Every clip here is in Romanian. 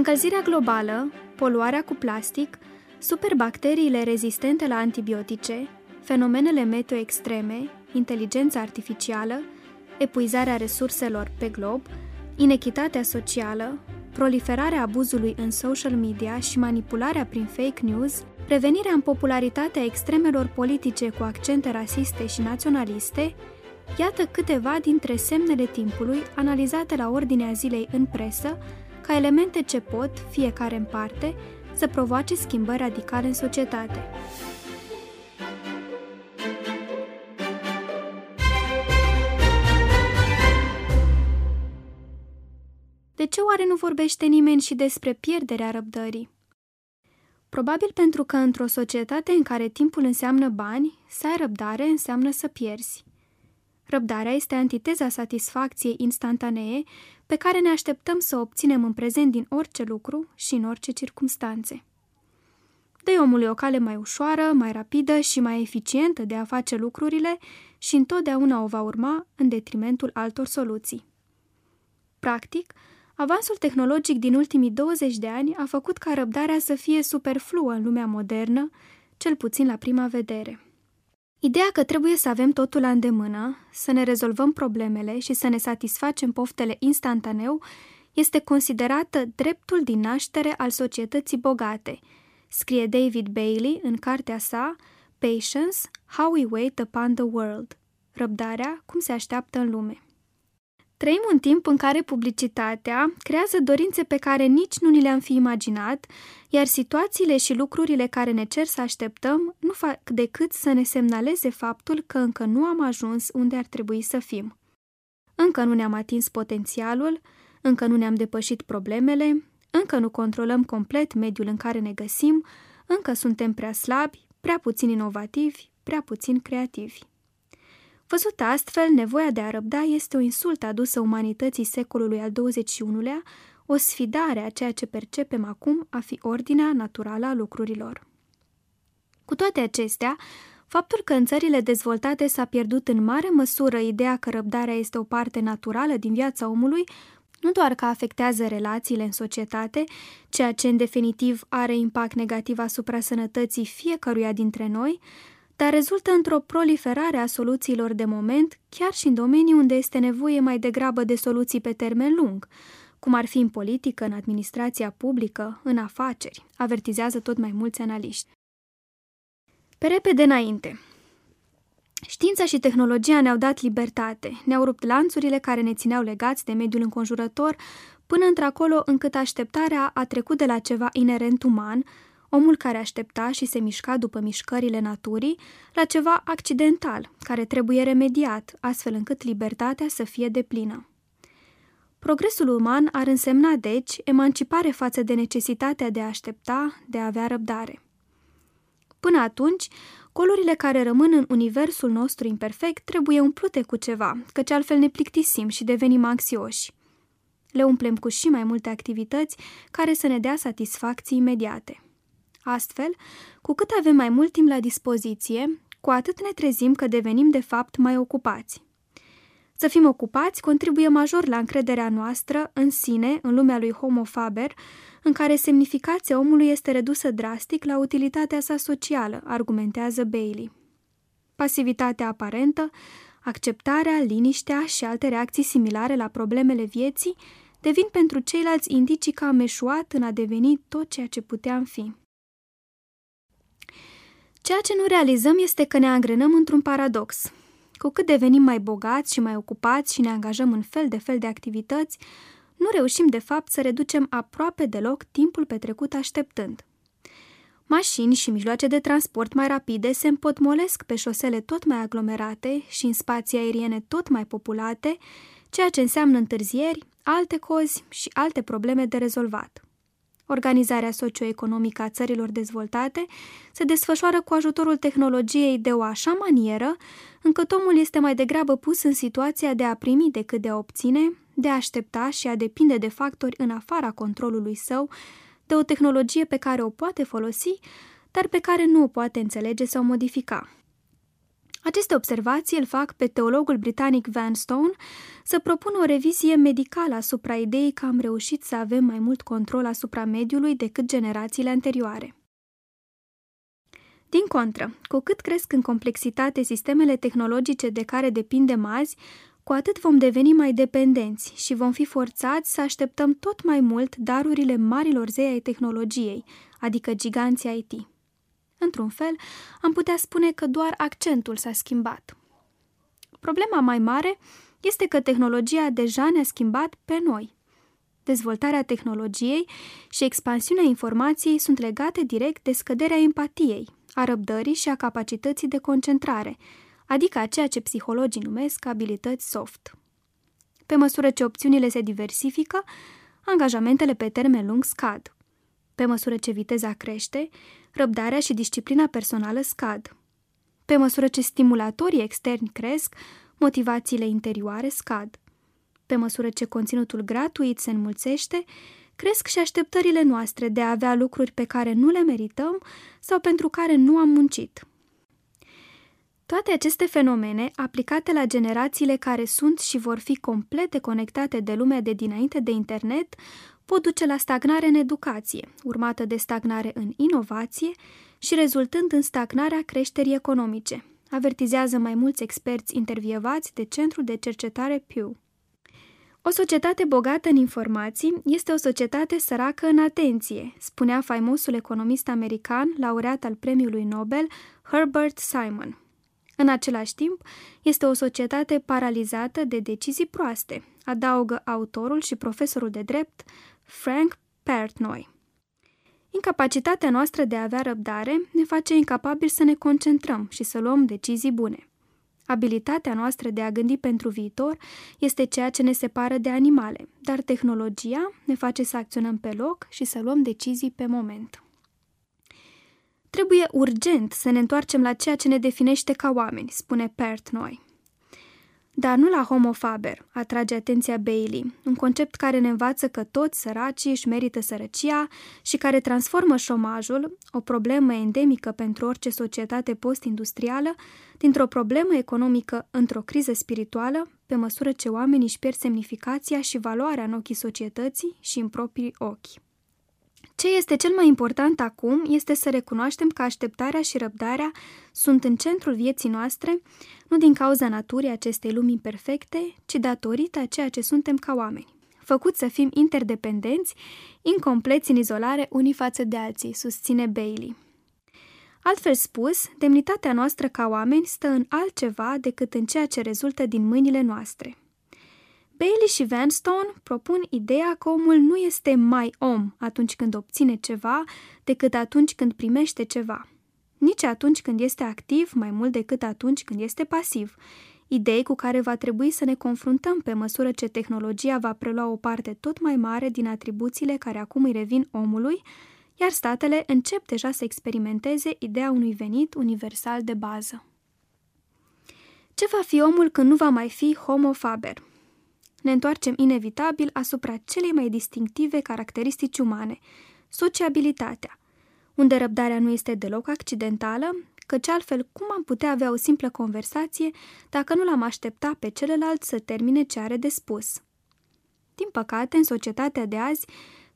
Încălzirea globală, poluarea cu plastic, superbacteriile rezistente la antibiotice, fenomenele meteo extreme, inteligența artificială, epuizarea resurselor pe glob, inechitatea socială, proliferarea abuzului în social media și manipularea prin fake news, revenirea în popularitatea extremelor politice cu accente rasiste și naționaliste, iată câteva dintre semnele timpului analizate la ordinea zilei în presă, ca elemente ce pot, fiecare în parte, să provoace schimbări radicale în societate. De ce oare nu vorbește nimeni și despre pierderea răbdării? Probabil pentru că într-o societate în care timpul înseamnă bani, să ai răbdare înseamnă să pierzi. Răbdarea este antiteza satisfacției instantanee pe care ne așteptăm să o obținem în prezent din orice lucru și în orice circunstanțe. dă omului o cale mai ușoară, mai rapidă și mai eficientă de a face lucrurile și întotdeauna o va urma în detrimentul altor soluții. Practic, Avansul tehnologic din ultimii 20 de ani a făcut ca răbdarea să fie superfluă în lumea modernă, cel puțin la prima vedere. Ideea că trebuie să avem totul la îndemână, să ne rezolvăm problemele și să ne satisfacem poftele instantaneu este considerată dreptul din naștere al societății bogate, scrie David Bailey în cartea sa Patience, How We Wait Upon the World, Răbdarea, cum se așteaptă în lume. Trăim un timp în care publicitatea creează dorințe pe care nici nu ni le-am fi imaginat, iar situațiile și lucrurile care ne cer să așteptăm nu fac decât să ne semnaleze faptul că încă nu am ajuns unde ar trebui să fim. Încă nu ne-am atins potențialul, încă nu ne-am depășit problemele, încă nu controlăm complet mediul în care ne găsim, încă suntem prea slabi, prea puțin inovativi, prea puțin creativi. Văzut astfel, nevoia de a răbda este o insultă adusă umanității secolului al XXI-lea, o sfidare a ceea ce percepem acum a fi ordinea naturală a lucrurilor. Cu toate acestea, faptul că în țările dezvoltate s-a pierdut în mare măsură ideea că răbdarea este o parte naturală din viața omului, nu doar că afectează relațiile în societate, ceea ce în definitiv are impact negativ asupra sănătății fiecăruia dintre noi, dar rezultă într-o proliferare a soluțiilor de moment, chiar și în domenii unde este nevoie mai degrabă de soluții pe termen lung, cum ar fi în politică, în administrația publică, în afaceri, avertizează tot mai mulți analiști. Pe repede înainte. Știința și tehnologia ne-au dat libertate, ne-au rupt lanțurile care ne țineau legați de mediul înconjurător, până într-acolo încât așteptarea a trecut de la ceva inerent uman, omul care aștepta și se mișca după mișcările naturii, la ceva accidental, care trebuie remediat, astfel încât libertatea să fie deplină. Progresul uman ar însemna, deci, emancipare față de necesitatea de a aștepta, de a avea răbdare. Până atunci, colurile care rămân în universul nostru imperfect trebuie umplute cu ceva, căci altfel ne plictisim și devenim anxioși. Le umplem cu și mai multe activități care să ne dea satisfacții imediate. Astfel, cu cât avem mai mult timp la dispoziție, cu atât ne trezim că devenim de fapt mai ocupați. Să fim ocupați contribuie major la încrederea noastră în sine, în lumea lui Homo Faber, în care semnificația omului este redusă drastic la utilitatea sa socială, argumentează Bailey. Pasivitatea aparentă, acceptarea, liniștea și alte reacții similare la problemele vieții devin pentru ceilalți indicii că am eșuat în a deveni tot ceea ce puteam fi. Ceea ce nu realizăm este că ne angrenăm într-un paradox. Cu cât devenim mai bogați și mai ocupați și ne angajăm în fel de fel de activități, nu reușim de fapt să reducem aproape deloc timpul petrecut așteptând. Mașini și mijloace de transport mai rapide se împotmolesc pe șosele tot mai aglomerate și în spații aeriene tot mai populate, ceea ce înseamnă întârzieri, alte cozi și alte probleme de rezolvat. Organizarea socioeconomică a țărilor dezvoltate se desfășoară cu ajutorul tehnologiei de o așa manieră încât omul este mai degrabă pus în situația de a primi decât de a obține, de a aștepta și a depinde de factori în afara controlului său, de o tehnologie pe care o poate folosi, dar pe care nu o poate înțelege sau modifica. Aceste observații îl fac pe teologul britanic Van Stone să propună o revizie medicală asupra ideii că am reușit să avem mai mult control asupra mediului decât generațiile anterioare. Din contră, cu cât cresc în complexitate sistemele tehnologice de care depindem azi, cu atât vom deveni mai dependenți și vom fi forțați să așteptăm tot mai mult darurile marilor zei ai tehnologiei, adică giganții IT. Într-un fel, am putea spune că doar accentul s-a schimbat. Problema mai mare este că tehnologia deja ne-a schimbat pe noi. Dezvoltarea tehnologiei și expansiunea informației sunt legate direct de scăderea empatiei, a răbdării și a capacității de concentrare, adică a ceea ce psihologii numesc abilități soft. Pe măsură ce opțiunile se diversifică, angajamentele pe termen lung scad. Pe măsură ce viteza crește, răbdarea și disciplina personală scad. Pe măsură ce stimulatorii externi cresc, motivațiile interioare scad. Pe măsură ce conținutul gratuit se înmulțește, cresc și așteptările noastre de a avea lucruri pe care nu le merităm sau pentru care nu am muncit. Toate aceste fenomene, aplicate la generațiile care sunt și vor fi complet conectate de lumea de dinainte de internet, pot duce la stagnare în educație, urmată de stagnare în inovație și rezultând în stagnarea creșterii economice, avertizează mai mulți experți intervievați de Centrul de Cercetare Pew. O societate bogată în informații este o societate săracă în atenție, spunea faimosul economist american, laureat al premiului Nobel, Herbert Simon. În același timp, este o societate paralizată de decizii proaste, adaugă autorul și profesorul de drept Frank Pertnoy. Incapacitatea noastră de a avea răbdare ne face incapabil să ne concentrăm și să luăm decizii bune. Abilitatea noastră de a gândi pentru viitor este ceea ce ne separă de animale, dar tehnologia ne face să acționăm pe loc și să luăm decizii pe moment. Trebuie urgent să ne întoarcem la ceea ce ne definește ca oameni, spune Pertnoy. Dar nu la homo faber, atrage atenția Bailey, un concept care ne învață că toți săracii își merită sărăcia și care transformă șomajul, o problemă endemică pentru orice societate post-industrială, dintr-o problemă economică într-o criză spirituală, pe măsură ce oamenii își pierd semnificația și valoarea în ochii societății și în proprii ochi. Ce este cel mai important acum este să recunoaștem că așteptarea și răbdarea sunt în centrul vieții noastre, nu din cauza naturii acestei lumi imperfecte, ci datorită a ceea ce suntem ca oameni. Făcut să fim interdependenți, incompleți în izolare unii față de alții, susține Bailey. Altfel spus, demnitatea noastră ca oameni stă în altceva decât în ceea ce rezultă din mâinile noastre. Bailey și Vanstone propun ideea că omul nu este mai om atunci când obține ceva decât atunci când primește ceva. Nici atunci când este activ mai mult decât atunci când este pasiv, idei cu care va trebui să ne confruntăm pe măsură ce tehnologia va prelua o parte tot mai mare din atribuțiile care acum îi revin omului, iar statele încep deja să experimenteze ideea unui venit universal de bază. Ce va fi omul când nu va mai fi homo faber? Ne întoarcem inevitabil asupra celei mai distinctive caracteristici umane, sociabilitatea, unde răbdarea nu este deloc accidentală, căci altfel cum am putea avea o simplă conversație dacă nu l-am aștepta pe celălalt să termine ce are de spus? Din păcate, în societatea de azi,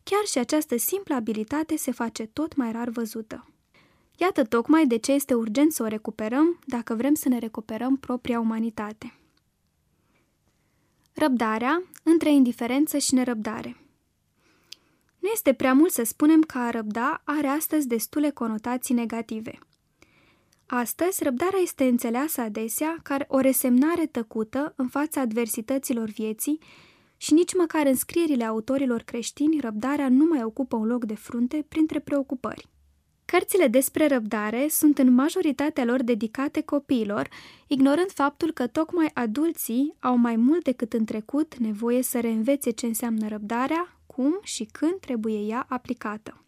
chiar și această simplă abilitate se face tot mai rar văzută. Iată tocmai de ce este urgent să o recuperăm dacă vrem să ne recuperăm propria umanitate. Răbdarea între indiferență și nerăbdare. Nu este prea mult să spunem că a răbda are astăzi destule conotații negative. Astăzi, răbdarea este înțeleasă adesea ca o resemnare tăcută în fața adversităților vieții și nici măcar în scrierile autorilor creștini răbdarea nu mai ocupă un loc de frunte printre preocupări. Cărțile despre răbdare sunt în majoritatea lor dedicate copiilor, ignorând faptul că tocmai adulții au mai mult decât în trecut nevoie să reînvețe ce înseamnă răbdarea, cum și când trebuie ea aplicată.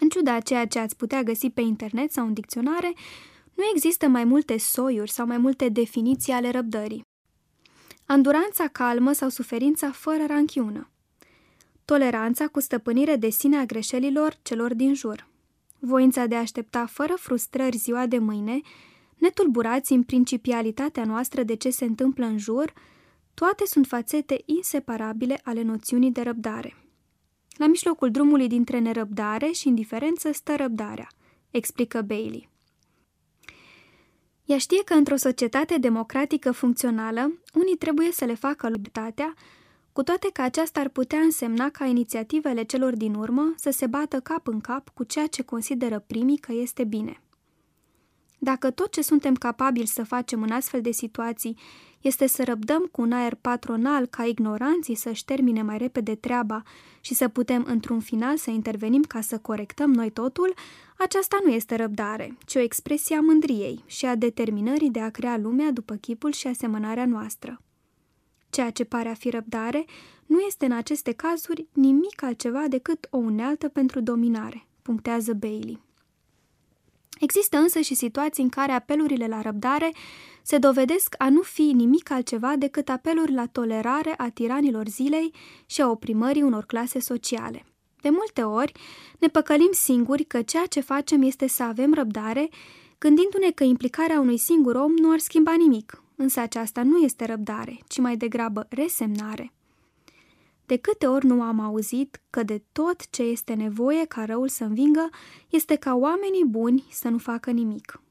În ciuda a ceea ce ați putea găsi pe internet sau în dicționare, nu există mai multe soiuri sau mai multe definiții ale răbdării. Anduranța calmă sau suferința fără ranchiună. Toleranța cu stăpânire de sine a greșelilor celor din jur voința de a aștepta fără frustrări ziua de mâine, netulburați în principialitatea noastră de ce se întâmplă în jur, toate sunt fațete inseparabile ale noțiunii de răbdare. La mijlocul drumului dintre nerăbdare și indiferență stă răbdarea, explică Bailey. Ea știe că într-o societate democratică funcțională, unii trebuie să le facă libertatea, cu toate că aceasta ar putea însemna ca inițiativele celor din urmă să se bată cap în cap cu ceea ce consideră primii că este bine. Dacă tot ce suntem capabili să facem în astfel de situații este să răbdăm cu un aer patronal ca ignoranții să-și termine mai repede treaba și să putem într-un final să intervenim ca să corectăm noi totul, aceasta nu este răbdare, ci o expresie a mândriei și a determinării de a crea lumea după chipul și asemănarea noastră. Ceea ce pare a fi răbdare nu este în aceste cazuri nimic altceva decât o unealtă pentru dominare, punctează Bailey. Există însă și situații în care apelurile la răbdare se dovedesc a nu fi nimic altceva decât apeluri la tolerare a tiranilor zilei și a oprimării unor clase sociale. De multe ori ne păcălim singuri că ceea ce facem este să avem răbdare, gândindu-ne că implicarea unui singur om nu ar schimba nimic, însă aceasta nu este răbdare, ci mai degrabă resemnare. De câte ori nu am auzit că de tot ce este nevoie ca răul să învingă este ca oamenii buni să nu facă nimic.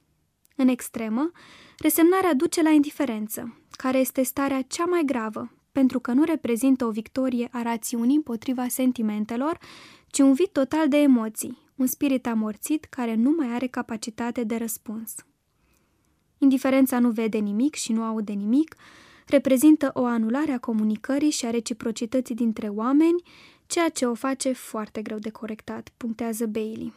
În extremă, resemnarea duce la indiferență, care este starea cea mai gravă, pentru că nu reprezintă o victorie a rațiunii împotriva sentimentelor, ci un vid total de emoții, un spirit amorțit care nu mai are capacitate de răspuns. Indiferența nu vede nimic și nu aude nimic, reprezintă o anulare a comunicării și a reciprocității dintre oameni, ceea ce o face foarte greu de corectat, punctează Bailey.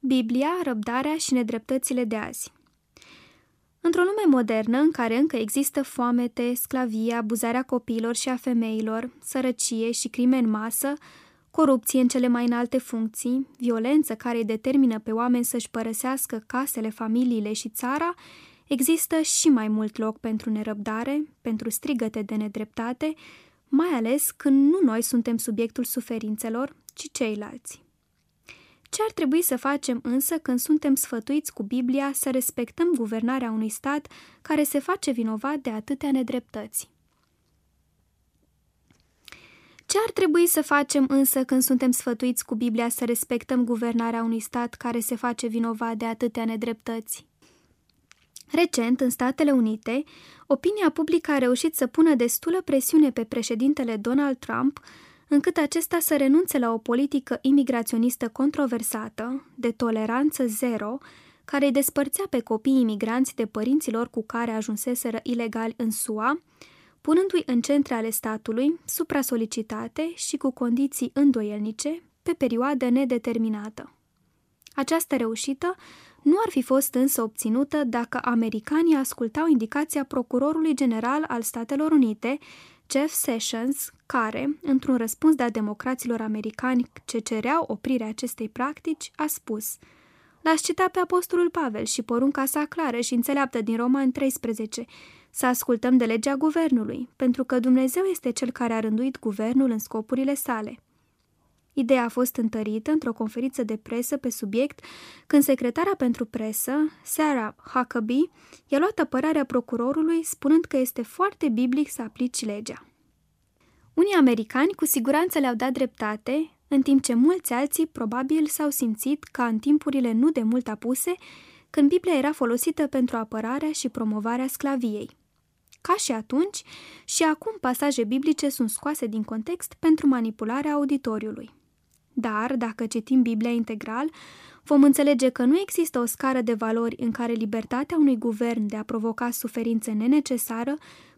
Biblia, răbdarea și nedreptățile de azi Într-o lume modernă, în care încă există foamete, sclavie, abuzarea copiilor și a femeilor, sărăcie și crime în masă, corupție în cele mai înalte funcții, violență care îi determină pe oameni să-și părăsească casele, familiile și țara, există și mai mult loc pentru nerăbdare, pentru strigăte de nedreptate, mai ales când nu noi suntem subiectul suferințelor, ci ceilalți. Ce ar trebui să facem însă când suntem sfătuiți cu Biblia să respectăm guvernarea unui stat care se face vinovat de atâtea nedreptăți? Ce ar trebui să facem însă când suntem sfătuiți cu Biblia să respectăm guvernarea unui stat care se face vinovat de atâtea nedreptăți? Recent, în Statele Unite, opinia publică a reușit să pună destulă presiune pe președintele Donald Trump încât acesta să renunțe la o politică imigraționistă controversată, de toleranță zero, care îi despărțea pe copiii imigranți de părinților cu care ajunseseră ilegali în SUA, punându-i în centre ale statului, supra-solicitate și cu condiții îndoielnice, pe perioadă nedeterminată. Această reușită nu ar fi fost însă obținută dacă americanii ascultau indicația procurorului general al Statelor Unite, Jeff Sessions, care, într-un răspuns de a democraților americani ce cereau oprirea acestei practici, a spus L-aș cita pe apostolul Pavel și porunca sa clară și înțeleaptă din Roman 13, să ascultăm de legea guvernului, pentru că Dumnezeu este cel care a rânduit guvernul în scopurile sale. Ideea a fost întărită într-o conferință de presă pe subiect când secretara pentru presă, Sarah Huckabee, i-a luat apărarea procurorului spunând că este foarte biblic să aplici legea. Unii americani cu siguranță le-au dat dreptate, în timp ce mulți alții probabil s-au simțit ca în timpurile nu de mult apuse, când Biblia era folosită pentru apărarea și promovarea sclaviei. Ca și atunci, și acum pasaje biblice sunt scoase din context pentru manipularea auditoriului. Dar, dacă citim Biblia integral, vom înțelege că nu există o scară de valori în care libertatea unui guvern de a provoca suferință nenecesară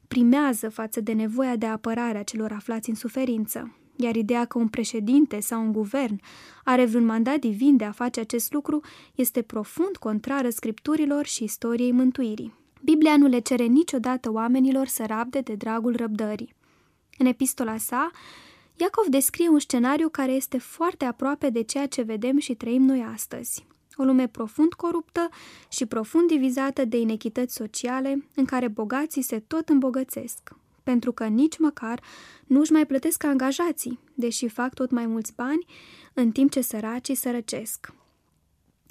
primează față de nevoia de apărare a celor aflați în suferință. Iar ideea că un președinte sau un guvern are vreun mandat divin de a face acest lucru este profund contrară scripturilor și istoriei mântuirii. Biblia nu le cere niciodată oamenilor să rabde de dragul răbdării. În epistola sa, Iacov descrie un scenariu care este foarte aproape de ceea ce vedem și trăim noi astăzi. O lume profund coruptă și profund divizată de inechități sociale, în care bogații se tot îmbogățesc, pentru că nici măcar nu își mai plătesc angajații, deși fac tot mai mulți bani, în timp ce săracii sărăcesc.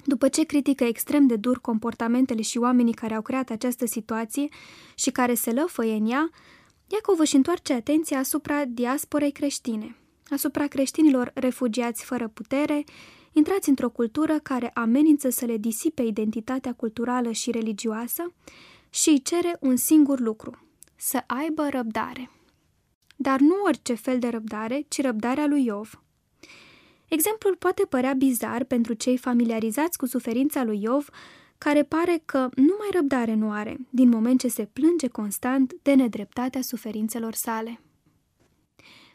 După ce critică extrem de dur comportamentele și oamenii care au creat această situație și care se lăfăie în ea, Iacov își întoarce atenția asupra diasporei creștine, asupra creștinilor refugiați fără putere, intrați într-o cultură care amenință să le disipe identitatea culturală și religioasă și îi cere un singur lucru, să aibă răbdare. Dar nu orice fel de răbdare, ci răbdarea lui Iov. Exemplul poate părea bizar pentru cei familiarizați cu suferința lui Iov, care pare că numai răbdare nu are, din moment ce se plânge constant de nedreptatea suferințelor sale.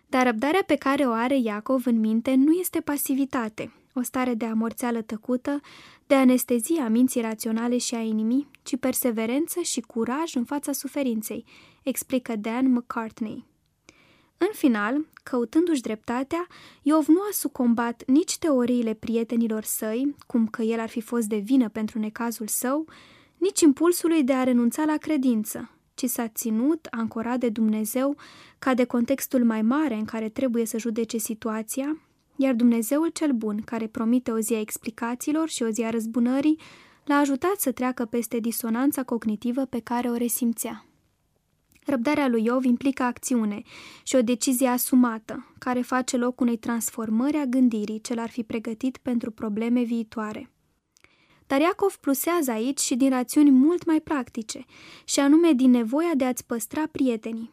Dar răbdarea pe care o are Iacov în minte nu este pasivitate, o stare de amorțeală tăcută, de anestezie a minții raționale și a inimii, ci perseverență și curaj în fața suferinței, explică Dan McCartney. În final, căutându-și dreptatea, Iov nu a sucombat nici teoriile prietenilor săi, cum că el ar fi fost de vină pentru necazul său, nici impulsului de a renunța la credință, ci s-a ținut, ancorat de Dumnezeu, ca de contextul mai mare în care trebuie să judece situația, iar Dumnezeul cel bun, care promite o zi a explicațiilor și o zi a răzbunării, l-a ajutat să treacă peste disonanța cognitivă pe care o resimțea. Răbdarea lui Iov implică acțiune și o decizie asumată, care face loc unei transformări a gândirii ce l-ar fi pregătit pentru probleme viitoare. Dar Iacov plusează aici și din rațiuni mult mai practice, și anume din nevoia de a-ți păstra prietenii.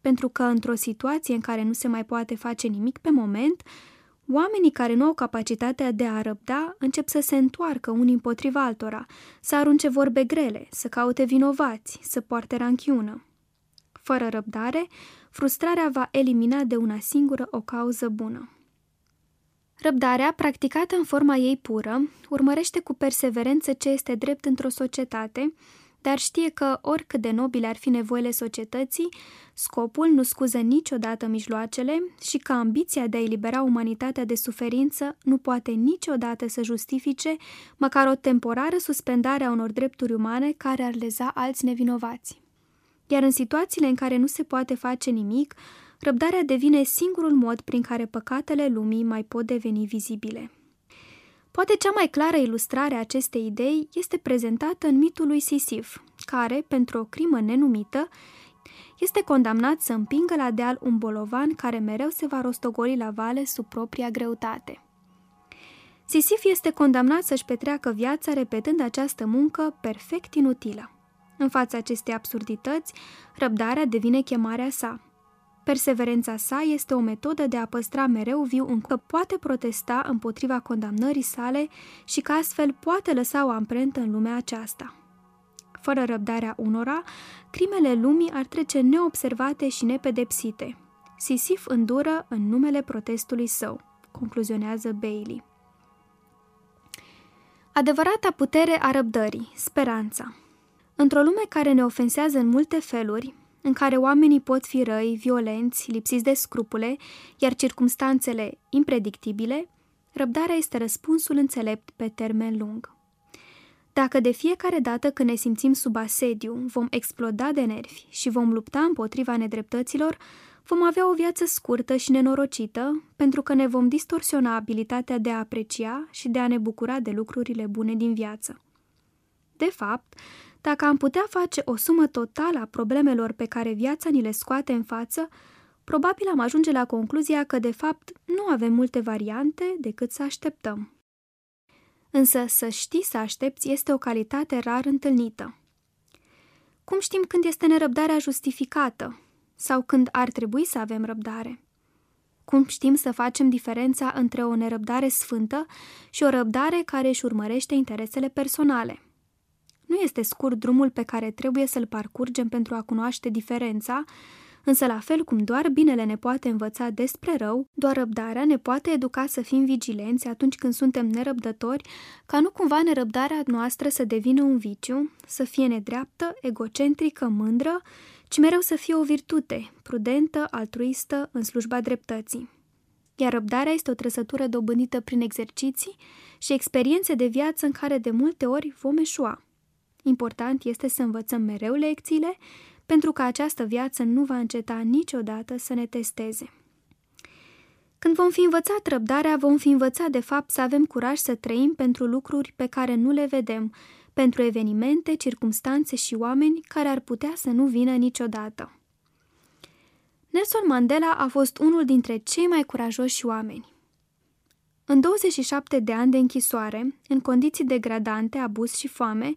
Pentru că într-o situație în care nu se mai poate face nimic pe moment, Oamenii care nu au capacitatea de a răbda încep să se întoarcă unii împotriva altora, să arunce vorbe grele, să caute vinovați, să poarte ranchiună. Fără răbdare, frustrarea va elimina de una singură o cauză bună. Răbdarea, practicată în forma ei pură, urmărește cu perseverență ce este drept într-o societate, dar știe că, oricât de nobile ar fi nevoile societății, scopul nu scuză niciodată mijloacele și că ambiția de a elibera umanitatea de suferință nu poate niciodată să justifice măcar o temporară suspendare a unor drepturi umane care ar leza alți nevinovați. Iar în situațiile în care nu se poate face nimic, răbdarea devine singurul mod prin care păcatele lumii mai pot deveni vizibile. Poate cea mai clară ilustrare a acestei idei este prezentată în mitul lui Sisif, care, pentru o crimă nenumită, este condamnat să împingă la deal un bolovan care mereu se va rostogoli la vale sub propria greutate. Sisif este condamnat să-și petreacă viața repetând această muncă perfect inutilă. În fața acestei absurdități, răbdarea devine chemarea sa – Perseverența sa este o metodă de a păstra mereu viu încă poate protesta împotriva condamnării sale și că astfel poate lăsa o amprentă în lumea aceasta. Fără răbdarea unora, crimele lumii ar trece neobservate și nepedepsite. Sisif îndură în numele protestului său, concluzionează Bailey. Adevărata putere a răbdării, speranța. Într-o lume care ne ofensează în multe feluri, în care oamenii pot fi răi, violenți, lipsiți de scrupule, iar circumstanțele impredictibile, răbdarea este răspunsul înțelept pe termen lung. Dacă de fiecare dată când ne simțim sub asediu vom exploda de nervi și vom lupta împotriva nedreptăților, vom avea o viață scurtă și nenorocită, pentru că ne vom distorsiona abilitatea de a aprecia și de a ne bucura de lucrurile bune din viață. De fapt, dacă am putea face o sumă totală a problemelor pe care viața ni le scoate în față, probabil am ajunge la concluzia că, de fapt, nu avem multe variante decât să așteptăm. Însă să știi să aștepți este o calitate rar întâlnită. Cum știm când este nerăbdarea justificată sau când ar trebui să avem răbdare? Cum știm să facem diferența între o nerăbdare sfântă și o răbdare care își urmărește interesele personale? Nu este scurt drumul pe care trebuie să-l parcurgem pentru a cunoaște diferența, însă la fel cum doar binele ne poate învăța despre rău, doar răbdarea ne poate educa să fim vigilenți atunci când suntem nerăbdători, ca nu cumva nerăbdarea noastră să devină un viciu, să fie nedreaptă, egocentrică, mândră, ci mereu să fie o virtute, prudentă, altruistă, în slujba dreptății. Iar răbdarea este o trăsătură dobândită prin exerciții și experiențe de viață în care de multe ori vom eșua. Important este să învățăm mereu lecțiile, pentru că această viață nu va înceta niciodată să ne testeze. Când vom fi învățat răbdarea, vom fi învățat de fapt să avem curaj să trăim pentru lucruri pe care nu le vedem, pentru evenimente, circumstanțe și oameni care ar putea să nu vină niciodată. Nelson Mandela a fost unul dintre cei mai curajoși oameni. În 27 de ani de închisoare, în condiții degradante, abuz și foame,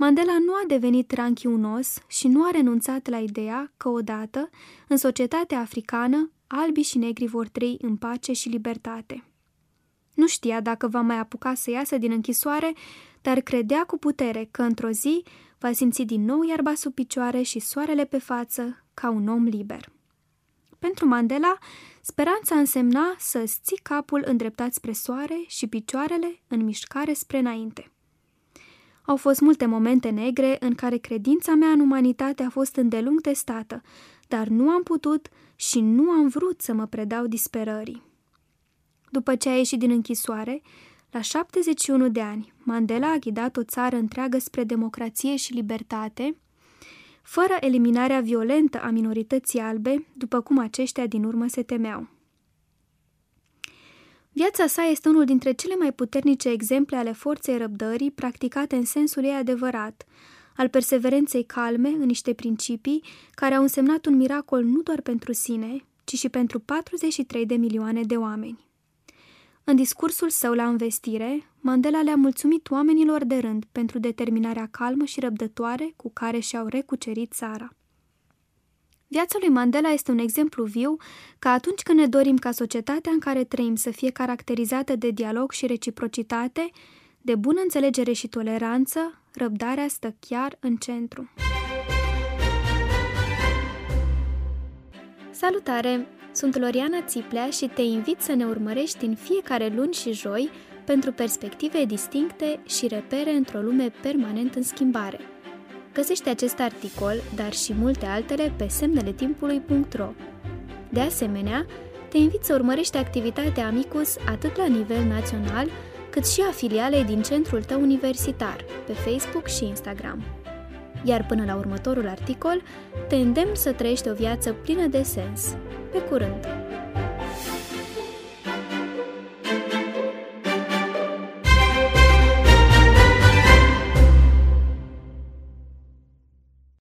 Mandela nu a devenit ranchiunos și nu a renunțat la ideea că odată, în societatea africană, albii și negri vor trăi în pace și libertate. Nu știa dacă va mai apuca să iasă din închisoare, dar credea cu putere că într-o zi va simți din nou iarba sub picioare și soarele pe față ca un om liber. Pentru Mandela, speranța însemna să-ți ții capul îndreptat spre soare și picioarele în mișcare spre înainte. Au fost multe momente negre în care credința mea în umanitate a fost îndelung testată, dar nu am putut și nu am vrut să mă predau disperării. După ce a ieșit din închisoare, la 71 de ani, Mandela a ghidat o țară întreagă spre democrație și libertate, fără eliminarea violentă a minorității albe, după cum aceștia din urmă se temeau. Viața sa este unul dintre cele mai puternice exemple ale forței răbdării practicate în sensul ei adevărat, al perseverenței calme în niște principii care au însemnat un miracol nu doar pentru sine, ci și pentru 43 de milioane de oameni. În discursul său la învestire, Mandela le-a mulțumit oamenilor de rând pentru determinarea calmă și răbdătoare cu care și-au recucerit țara. Viața lui Mandela este un exemplu viu că atunci când ne dorim ca societatea în care trăim să fie caracterizată de dialog și reciprocitate, de bună înțelegere și toleranță, răbdarea stă chiar în centru. Salutare! Sunt Loriana Țiplea și te invit să ne urmărești în fiecare luni și joi pentru perspective distincte și repere într-o lume permanent în schimbare. Găsește acest articol, dar și multe altele pe semneletimpului.ro. De asemenea, te invit să urmărești activitatea Amicus atât la nivel național, cât și a filialei din centrul tău universitar, pe Facebook și Instagram. Iar până la următorul articol, te îndemn să trăiești o viață plină de sens. Pe curând!